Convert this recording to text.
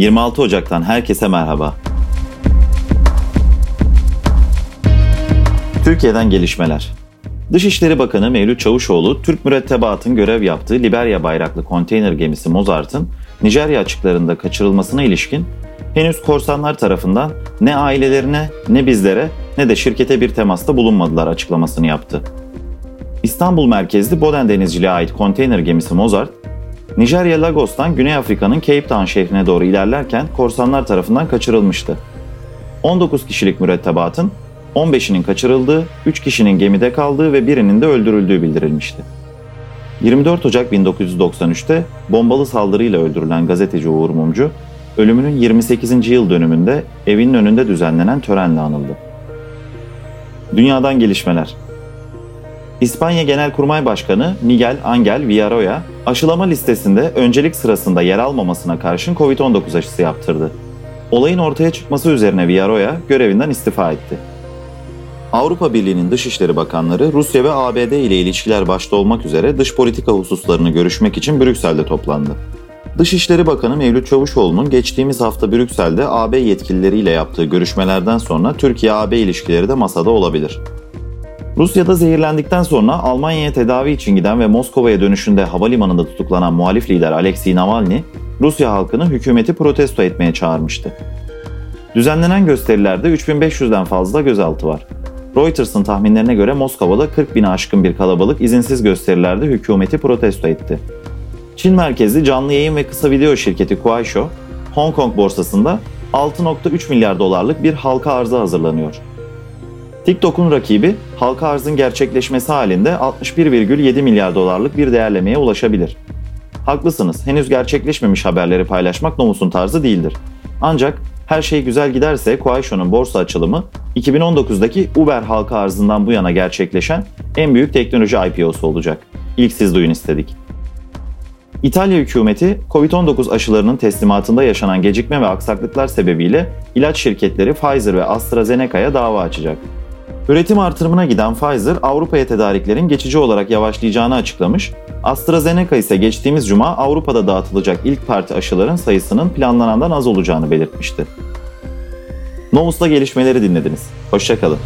26 Ocak'tan herkese merhaba. Türkiye'den gelişmeler. Dışişleri Bakanı Mevlüt Çavuşoğlu, Türk mürettebatın görev yaptığı Liberya bayraklı konteyner gemisi Mozart'ın Nijerya açıklarında kaçırılmasına ilişkin henüz korsanlar tarafından ne ailelerine ne bizlere ne de şirkete bir temasta bulunmadılar açıklamasını yaptı. İstanbul merkezli Boden Denizciliğe ait konteyner gemisi Mozart, Nijerya Lagos'tan Güney Afrika'nın Cape Town şehrine doğru ilerlerken korsanlar tarafından kaçırılmıştı. 19 kişilik mürettebatın 15'inin kaçırıldığı, 3 kişinin gemide kaldığı ve birinin de öldürüldüğü bildirilmişti. 24 Ocak 1993'te bombalı saldırıyla öldürülen gazeteci Uğur Mumcu, ölümünün 28. yıl dönümünde evinin önünde düzenlenen törenle anıldı. Dünyadan gelişmeler İspanya Genelkurmay Başkanı Miguel Angel Villarroya, aşılama listesinde öncelik sırasında yer almamasına karşın Covid-19 aşısı yaptırdı. Olayın ortaya çıkması üzerine Villarroya görevinden istifa etti. Avrupa Birliği'nin Dışişleri Bakanları Rusya ve ABD ile ilişkiler başta olmak üzere dış politika hususlarını görüşmek için Brüksel'de toplandı. Dışişleri Bakanı Mevlüt Çavuşoğlu'nun geçtiğimiz hafta Brüksel'de AB yetkilileriyle yaptığı görüşmelerden sonra Türkiye-AB ilişkileri de masada olabilir. Rusya'da zehirlendikten sonra Almanya'ya tedavi için giden ve Moskova'ya dönüşünde havalimanında tutuklanan muhalif lider Alexei Navalny, Rusya halkını hükümeti protesto etmeye çağırmıştı. Düzenlenen gösterilerde 3500'den fazla gözaltı var. Reuters'ın tahminlerine göre Moskova'da 40 bine aşkın bir kalabalık izinsiz gösterilerde hükümeti protesto etti. Çin merkezli canlı yayın ve kısa video şirketi Kuaishou, Hong Kong borsasında 6.3 milyar dolarlık bir halka arzı hazırlanıyor. TikTok'un rakibi halka arzın gerçekleşmesi halinde 61,7 milyar dolarlık bir değerlemeye ulaşabilir. Haklısınız, henüz gerçekleşmemiş haberleri paylaşmak Nomus'un tarzı değildir. Ancak her şey güzel giderse Kuaishou'nun borsa açılımı 2019'daki Uber halka arzından bu yana gerçekleşen en büyük teknoloji IPO'su olacak. İlk siz duyun istedik. İtalya hükümeti Covid-19 aşılarının teslimatında yaşanan gecikme ve aksaklıklar sebebiyle ilaç şirketleri Pfizer ve AstraZeneca'ya dava açacak. Üretim artırımına giden Pfizer, Avrupa'ya tedariklerin geçici olarak yavaşlayacağını açıklamış, AstraZeneca ise geçtiğimiz cuma Avrupa'da dağıtılacak ilk parti aşıların sayısının planlanandan az olacağını belirtmişti. Novus'ta gelişmeleri dinlediniz. Hoşçakalın.